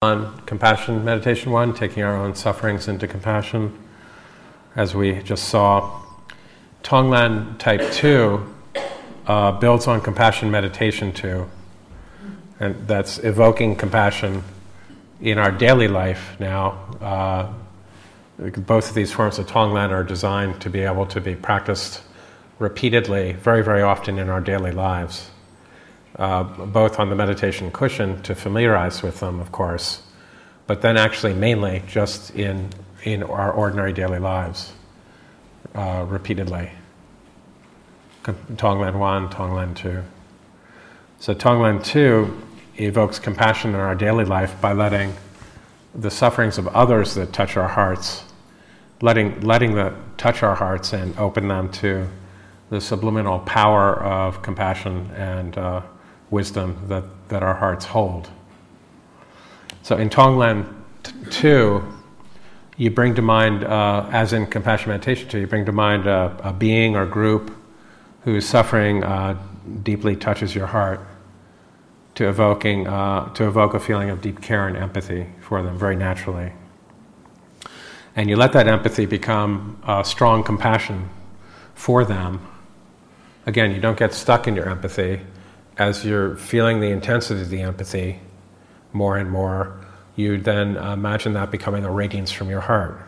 on compassion meditation one, taking our own sufferings into compassion, as we just saw. Tonglen type two uh, builds on compassion meditation two, and that's evoking compassion in our daily life now. Uh, both of these forms of Tonglen are designed to be able to be practiced repeatedly, very, very often in our daily lives uh, both on the meditation cushion to familiarize with them, of course, but then actually mainly just in, in our ordinary daily lives uh, repeatedly. Tonglen 1, Tonglen 2. So Tonglen 2 evokes compassion in our daily life by letting the sufferings of others that touch our hearts, letting, letting that touch our hearts and open them to the subliminal power of compassion and uh, wisdom that, that our hearts hold. So in Tonglen 2, you bring to mind, uh, as in compassion meditation 2, you bring to mind a, a being or group whose suffering uh, deeply touches your heart to, evoking, uh, to evoke a feeling of deep care and empathy for them very naturally. And you let that empathy become strong compassion for them. Again, you don't get stuck in your empathy as you're feeling the intensity of the empathy more and more, you then imagine that becoming a radiance from your heart.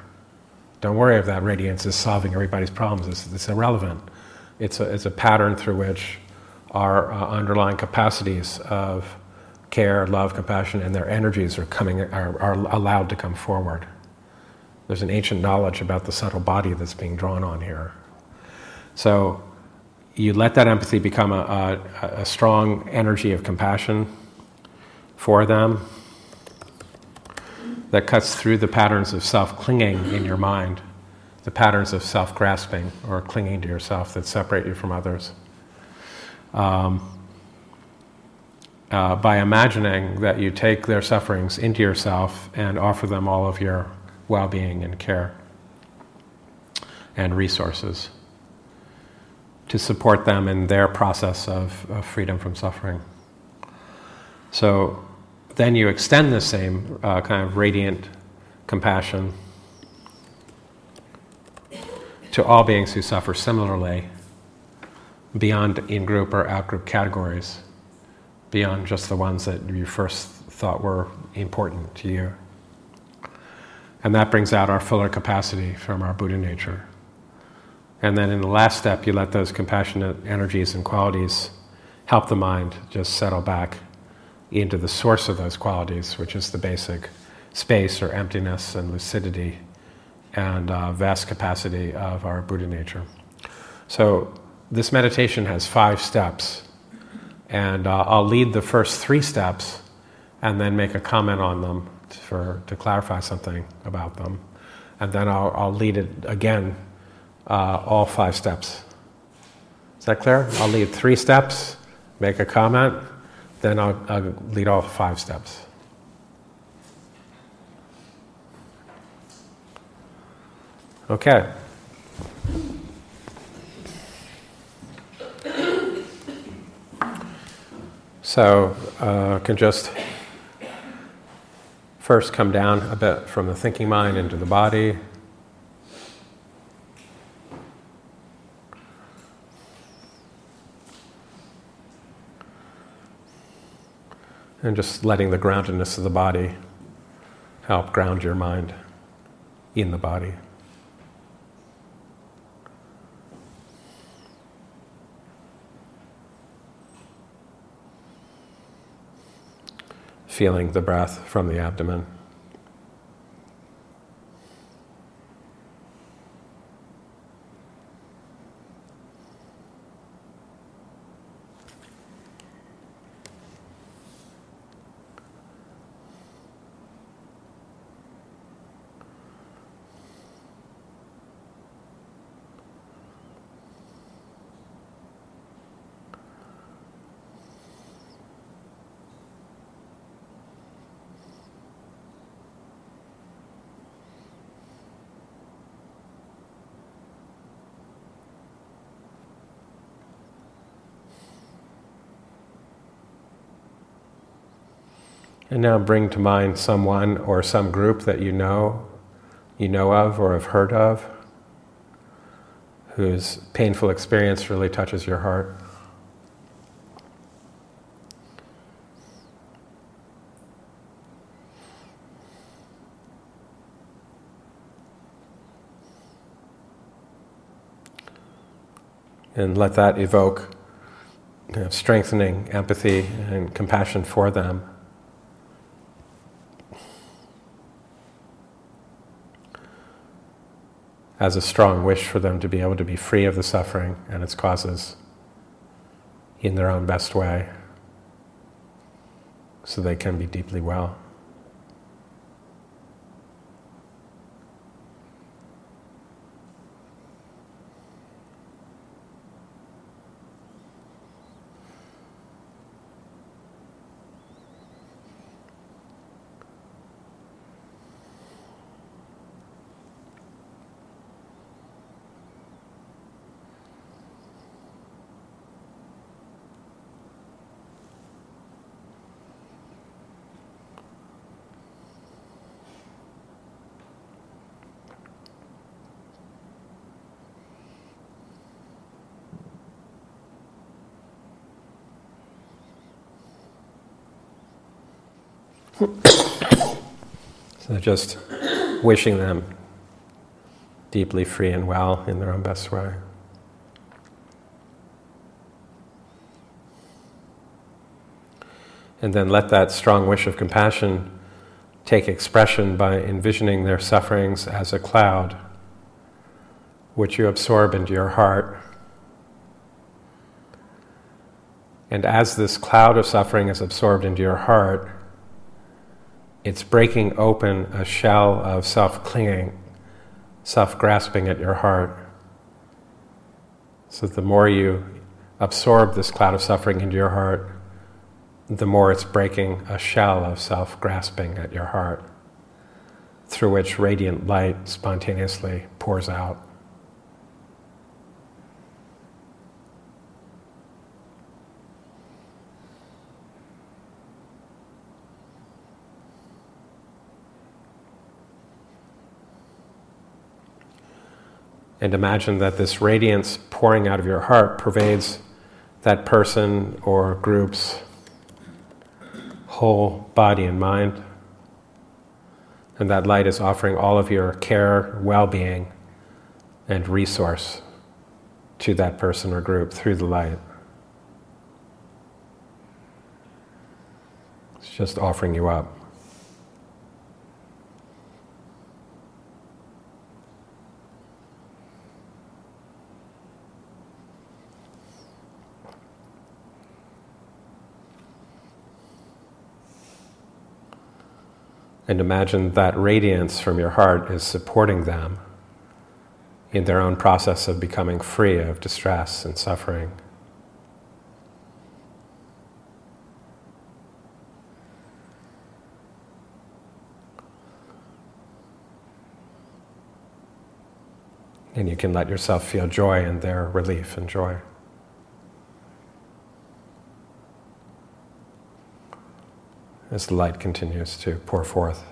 Don't worry if that radiance is solving everybody's problems, it's, it's irrelevant. It's a, it's a pattern through which our uh, underlying capacities of care, love, compassion, and their energies are, coming, are, are allowed to come forward. There's an ancient knowledge about the subtle body that's being drawn on here. So, you let that empathy become a, a, a strong energy of compassion for them that cuts through the patterns of self clinging in your mind, the patterns of self grasping or clinging to yourself that separate you from others. Um, uh, by imagining that you take their sufferings into yourself and offer them all of your well being and care and resources to support them in their process of, of freedom from suffering. So then you extend the same uh, kind of radiant compassion to all beings who suffer similarly, beyond in group or out group categories, beyond just the ones that you first thought were important to you. And that brings out our fuller capacity from our Buddha nature. And then in the last step, you let those compassionate energies and qualities help the mind just settle back into the source of those qualities, which is the basic space or emptiness and lucidity and uh, vast capacity of our Buddha nature. So, this meditation has five steps, and uh, I'll lead the first three steps and then make a comment on them for, to clarify something about them. And then I'll, I'll lead it again uh, all five steps. Is that clear? I'll lead three steps, make a comment, then I'll, I'll lead all five steps. Okay. So, uh, can just first come down a bit from the thinking mind into the body. And just letting the groundedness of the body help ground your mind in the body. Feeling the breath from the abdomen. And now bring to mind someone or some group that you know, you know of or have heard of, whose painful experience really touches your heart. And let that evoke you know, strengthening empathy and compassion for them. As a strong wish for them to be able to be free of the suffering and its causes in their own best way so they can be deeply well. so just wishing them deeply free and well in their own best way. And then let that strong wish of compassion take expression by envisioning their sufferings as a cloud, which you absorb into your heart. And as this cloud of suffering is absorbed into your heart, it's breaking open a shell of self clinging, self grasping at your heart. So the more you absorb this cloud of suffering into your heart, the more it's breaking a shell of self grasping at your heart, through which radiant light spontaneously pours out. And imagine that this radiance pouring out of your heart pervades that person or group's whole body and mind. And that light is offering all of your care, well being, and resource to that person or group through the light. It's just offering you up. And imagine that radiance from your heart is supporting them in their own process of becoming free of distress and suffering. And you can let yourself feel joy in their relief and joy. As the light continues to pour forth.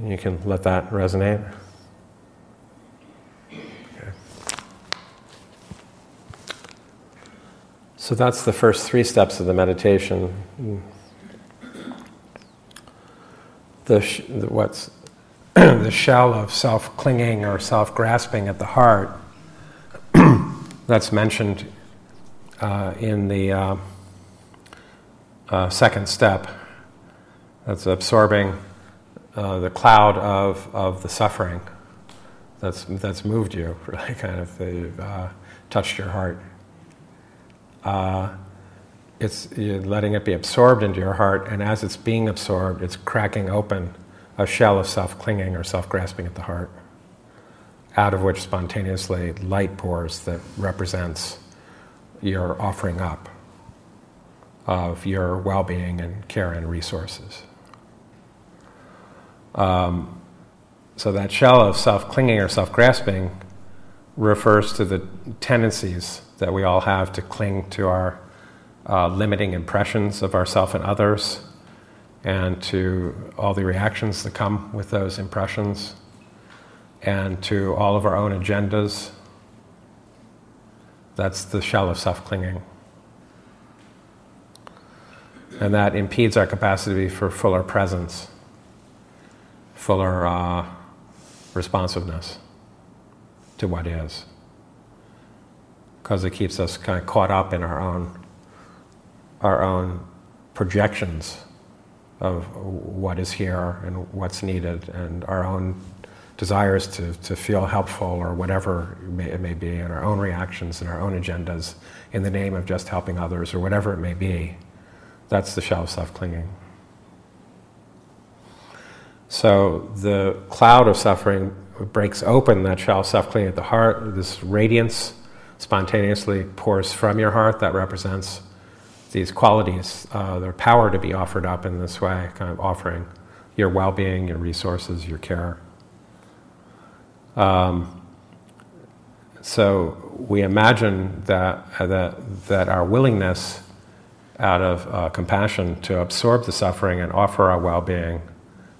You can let that resonate. So that's the first three steps of the meditation. The, sh- the what's the shell of self clinging or self grasping at the heart that's mentioned uh, in the uh, uh, second step. That's absorbing uh, the cloud of, of the suffering that's, that's moved you, really, kind of uh, touched your heart. Uh, it's letting it be absorbed into your heart, and as it's being absorbed, it's cracking open a shell of self clinging or self grasping at the heart, out of which spontaneously light pours that represents your offering up of your well being and care and resources. Um, so, that shell of self clinging or self grasping refers to the tendencies that we all have to cling to our uh, limiting impressions of ourself and others, and to all the reactions that come with those impressions, and to all of our own agendas. That's the shell of self clinging. And that impedes our capacity for fuller presence, fuller uh, responsiveness to what is. Because it keeps us kind of caught up in our own our own projections of what is here and what's needed, and our own desires to, to feel helpful or whatever it may, it may be, and our own reactions and our own agendas in the name of just helping others or whatever it may be. That's the shell of self clinging. So the cloud of suffering breaks open that shell self clinging at the heart. This radiance spontaneously pours from your heart that represents these qualities, uh, their power to be offered up in this way, kind of offering your well being, your resources, your care. Um, so we imagine that, uh, that, that our willingness out of uh, compassion to absorb the suffering and offer our well being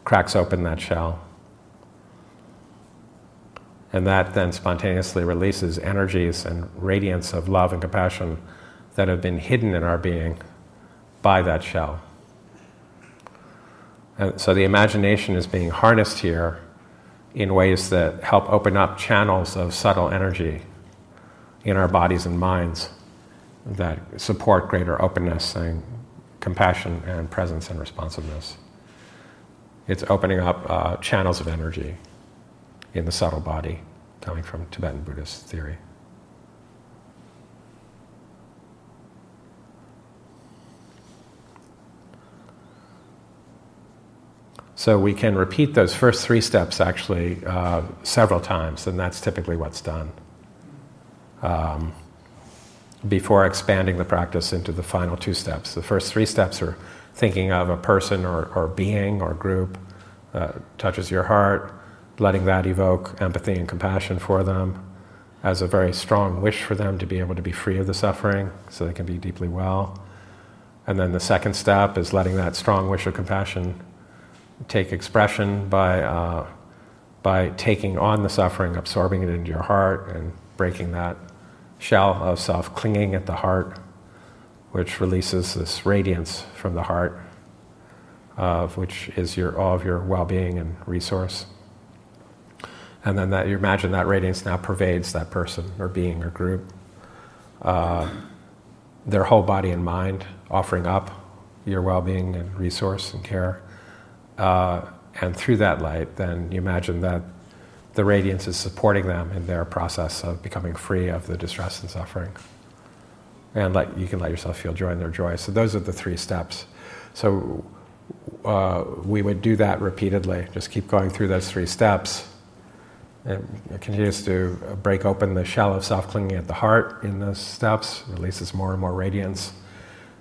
cracks open that shell. And that then spontaneously releases energies and radiance of love and compassion that have been hidden in our being by that shell. And so the imagination is being harnessed here in ways that help open up channels of subtle energy in our bodies and minds that support greater openness and compassion and presence and responsiveness. It's opening up uh, channels of energy in the subtle body coming from Tibetan Buddhist theory. So we can repeat those first three steps actually uh, several times, and that's typically what's done um, before expanding the practice into the final two steps. The first three steps are thinking of a person or, or being or group uh, touches your heart, letting that evoke empathy and compassion for them as a very strong wish for them to be able to be free of the suffering so they can be deeply well. And then the second step is letting that strong wish of compassion take expression by, uh, by taking on the suffering, absorbing it into your heart, and breaking that shell of self clinging at the heart, which releases this radiance from the heart, uh, which is your, all of your well being and resource. And then that you imagine that radiance now pervades that person or being or group, uh, their whole body and mind, offering up your well being and resource and care. Uh, and through that light, then you imagine that the radiance is supporting them in their process of becoming free of the distress and suffering. And let, you can let yourself feel joy in their joy. So those are the three steps. So uh, we would do that repeatedly, just keep going through those three steps. It continues to break open the shell of self clinging at the heart in those steps, releases more and more radiance.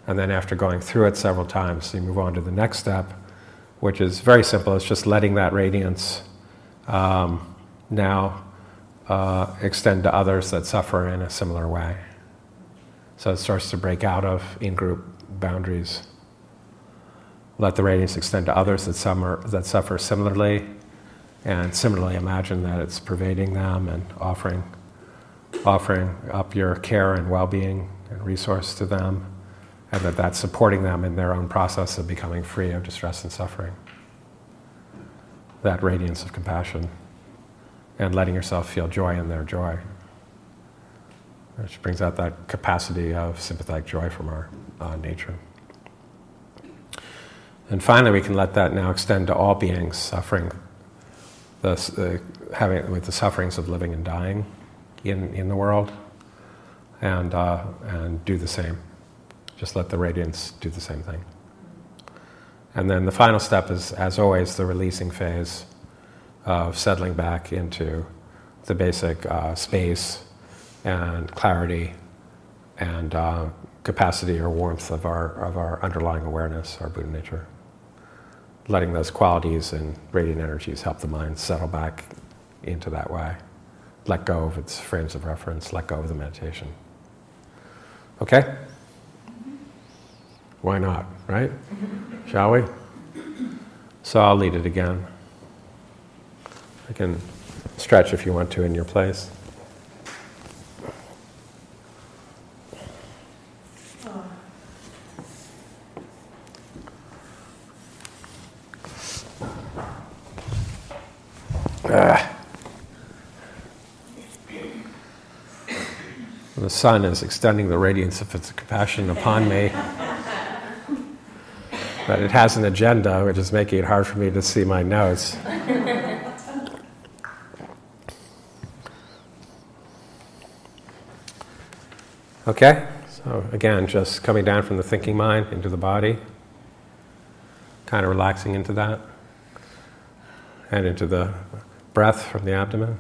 And then, after going through it several times, you move on to the next step, which is very simple. It's just letting that radiance um, now uh, extend to others that suffer in a similar way. So it starts to break out of in group boundaries. Let the radiance extend to others that, that suffer similarly, and similarly imagine that it's pervading them and offering, offering up your care and well being and resource to them and that that's supporting them in their own process of becoming free of distress and suffering. That radiance of compassion and letting yourself feel joy in their joy. Which brings out that capacity of sympathetic joy from our uh, nature. And finally, we can let that now extend to all beings suffering, the, uh, having with the sufferings of living and dying in, in the world, and, uh, and do the same. Just let the radiance do the same thing. And then the final step is, as always, the releasing phase of settling back into the basic uh, space and clarity and uh, capacity or warmth of our, of our underlying awareness, our Buddha nature. Letting those qualities and radiant energies help the mind settle back into that way. Let go of its frames of reference, let go of the meditation. Okay? Why not, right? Shall we? So I'll lead it again. I can stretch if you want to in your place. Sun is extending the radiance of its compassion upon me. But it has an agenda, which is making it hard for me to see my notes. Okay? So, again, just coming down from the thinking mind into the body, kind of relaxing into that, and into the breath from the abdomen.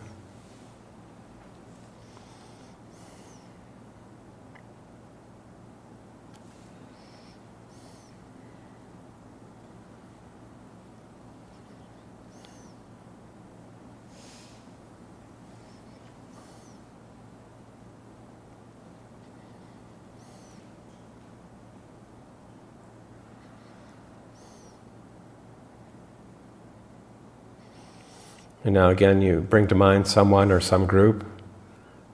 Now again, you bring to mind someone or some group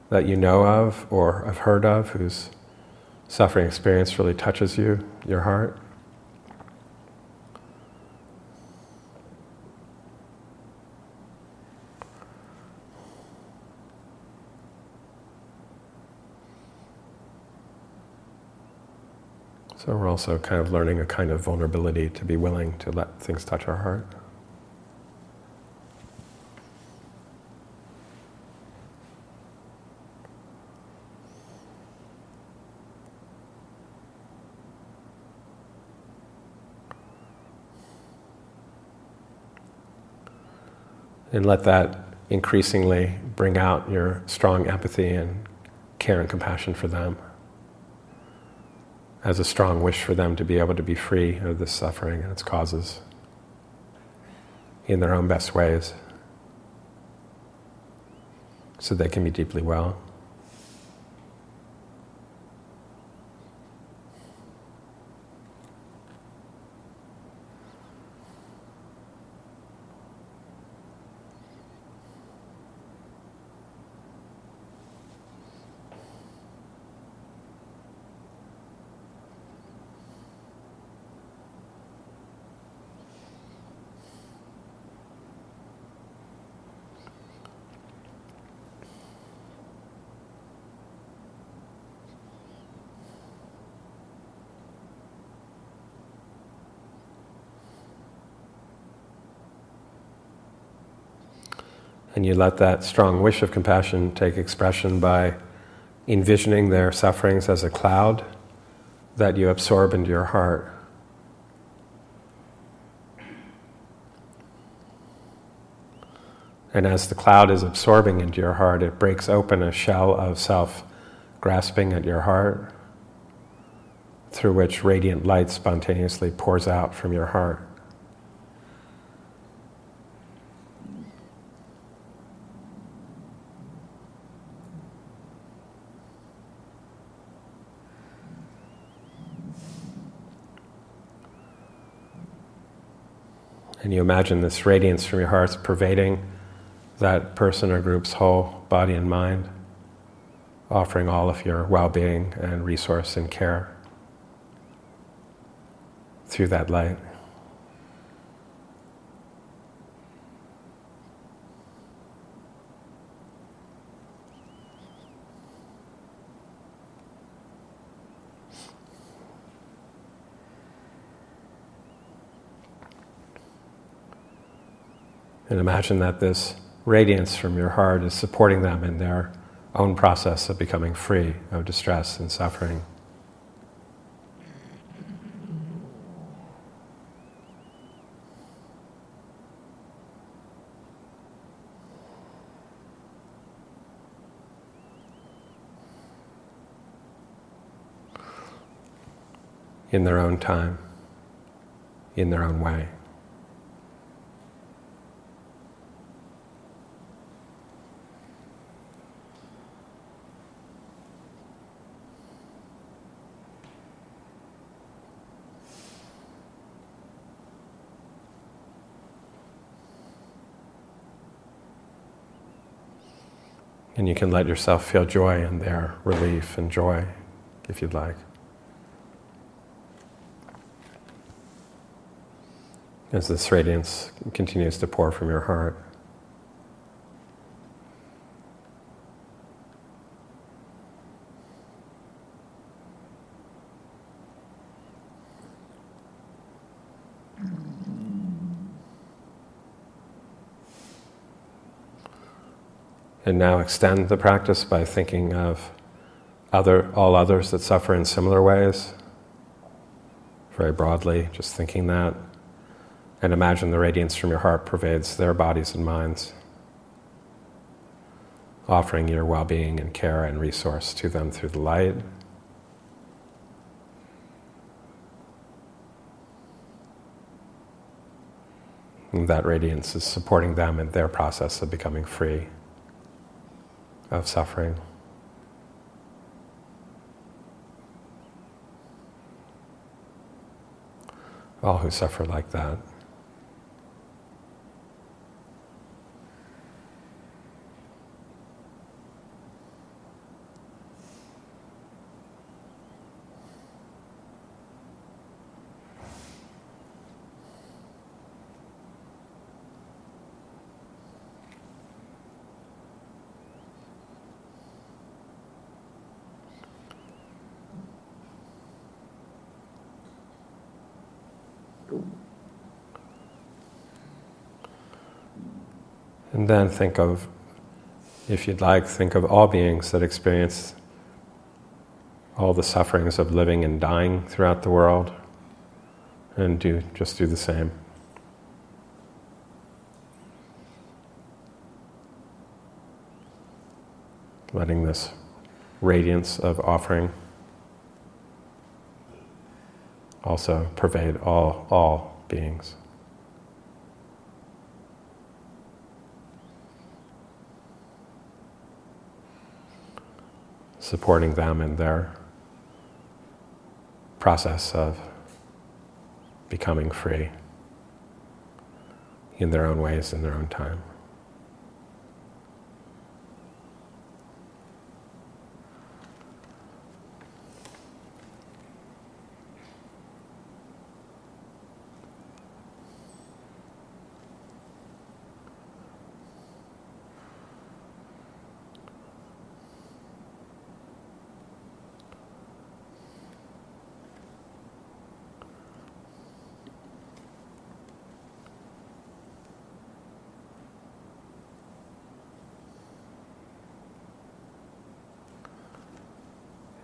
that you know of or have heard of whose suffering experience really touches you, your heart. So we're also kind of learning a kind of vulnerability to be willing to let things touch our heart. And let that increasingly bring out your strong empathy and care and compassion for them as a strong wish for them to be able to be free of this suffering and its causes in their own best ways so they can be deeply well. And you let that strong wish of compassion take expression by envisioning their sufferings as a cloud that you absorb into your heart. And as the cloud is absorbing into your heart, it breaks open a shell of self grasping at your heart, through which radiant light spontaneously pours out from your heart. And you imagine this radiance from your heart pervading that person or group's whole body and mind, offering all of your well being and resource and care through that light. And imagine that this radiance from your heart is supporting them in their own process of becoming free of distress and suffering. in their own time, in their own way. And you can let yourself feel joy in their relief and joy if you'd like. As this radiance continues to pour from your heart. And now extend the practice by thinking of other, all others that suffer in similar ways. Very broadly, just thinking that. And imagine the radiance from your heart pervades their bodies and minds, offering your well being and care and resource to them through the light. And that radiance is supporting them in their process of becoming free of suffering. All who suffer like that. And then think of, if you'd like, think of all beings that experience all the sufferings of living and dying throughout the world, and do just do the same. Letting this radiance of offering also pervade all, all beings. Supporting them in their process of becoming free in their own ways, in their own time.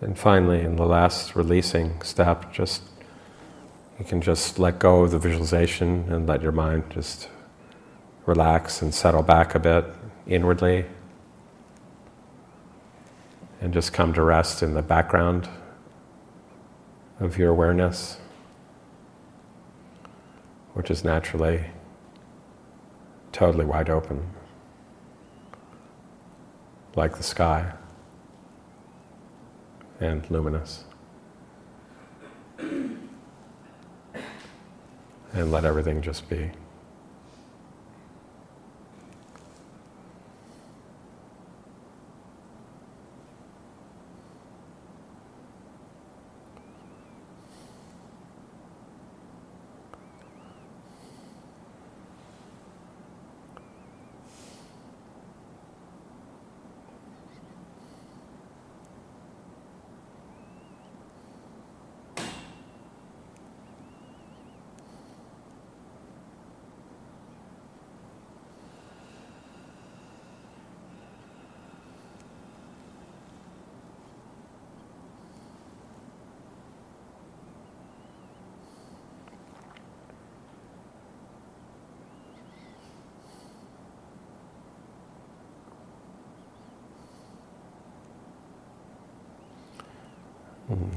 And finally, in the last releasing step, just you can just let go of the visualization and let your mind just relax and settle back a bit inwardly. And just come to rest in the background of your awareness, which is naturally totally wide open, like the sky and luminous. And let everything just be.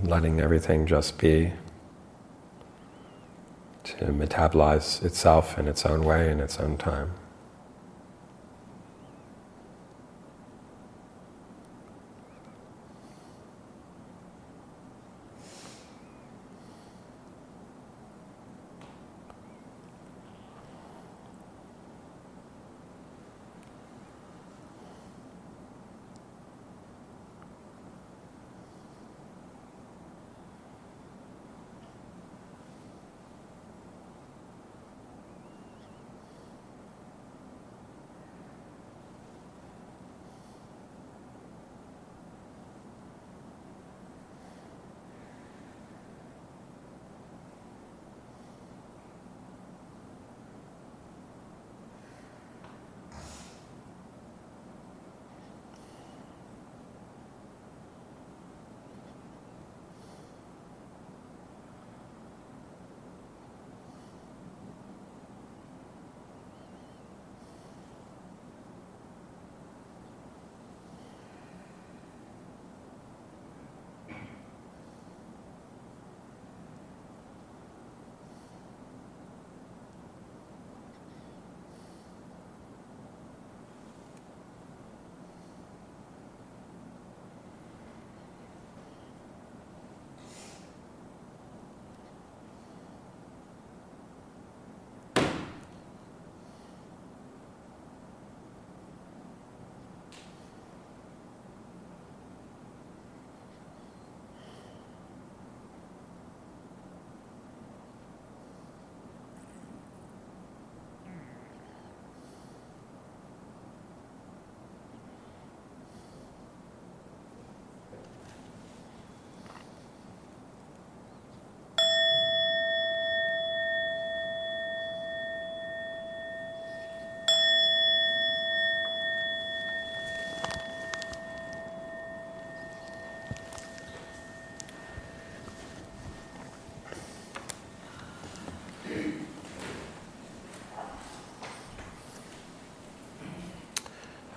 Letting everything just be, to metabolize itself in its own way, in its own time.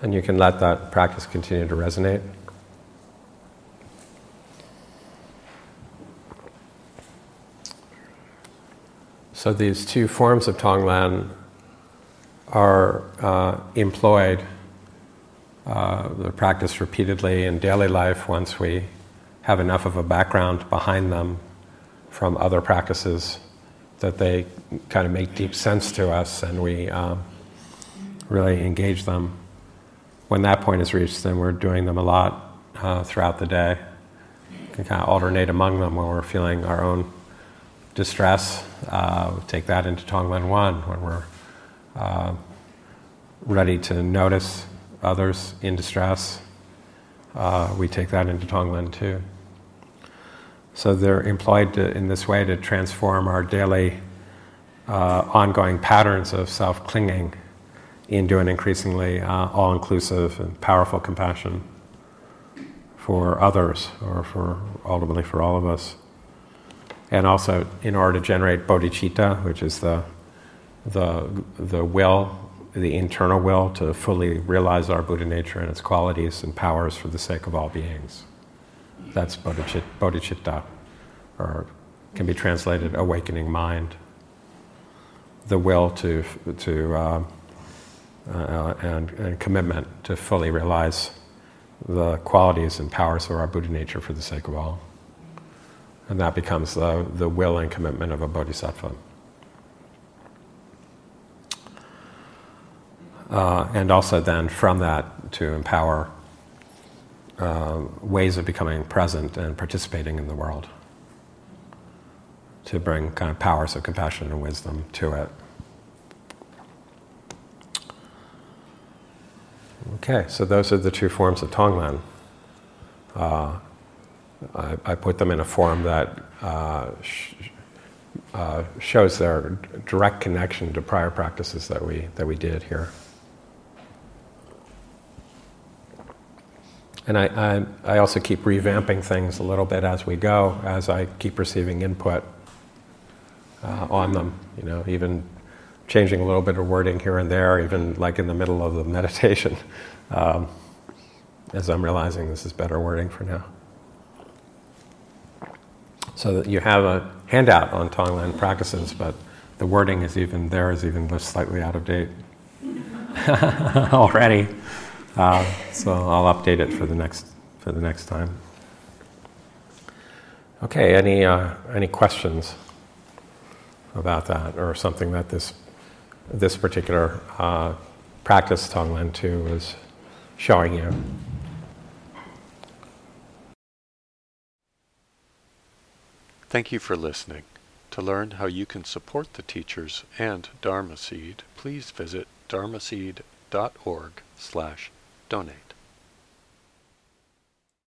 And you can let that practice continue to resonate. So these two forms of Tonglen are uh, employed, uh, the practice repeatedly in daily life once we have enough of a background behind them from other practices that they kind of make deep sense to us and we um, really engage them when that point is reached, then we're doing them a lot uh, throughout the day. We can kind of alternate among them when we're feeling our own distress. Uh, take that into Tonglen 1 when we're uh, ready to notice others in distress. Uh, we take that into Tonglen 2. So they're employed to, in this way to transform our daily uh, ongoing patterns of self clinging into an increasingly uh, all inclusive and powerful compassion for others, or for ultimately for all of us. And also, in order to generate bodhicitta, which is the, the, the will, the internal will to fully realize our Buddha nature and its qualities and powers for the sake of all beings. That's bodhicitta, bodhicitta or can be translated awakening mind. The will to, to uh, uh, and, and, commitment to fully realize the qualities and powers of our Buddha nature for the sake of all. And that becomes the, the will and commitment of a bodhisattva. Uh, and also then from that to empower uh, ways of becoming present and participating in the world to bring kind of powers of compassion and wisdom to it. Okay, so those are the two forms of Tonglen. Uh, I, I, put them in a form that uh, sh- uh, shows their direct connection to prior practices that we, that we did here. And I, I, I, also keep revamping things a little bit as we go, as I keep receiving input uh, on them. You know, even changing a little bit of wording here and there, even like in the middle of the meditation, um, as I'm realizing this is better wording for now. So that you have a handout on Tonglen practices, but the wording is even there is even slightly out of date already. Uh, so I'll update it for the next for the next time. Okay, any uh, any questions about that, or something that this this particular uh, practice Tonglen two is showing you? Thank you for listening. To learn how you can support the teachers and Dharma Seed, please visit dharmaseed.org slash donate.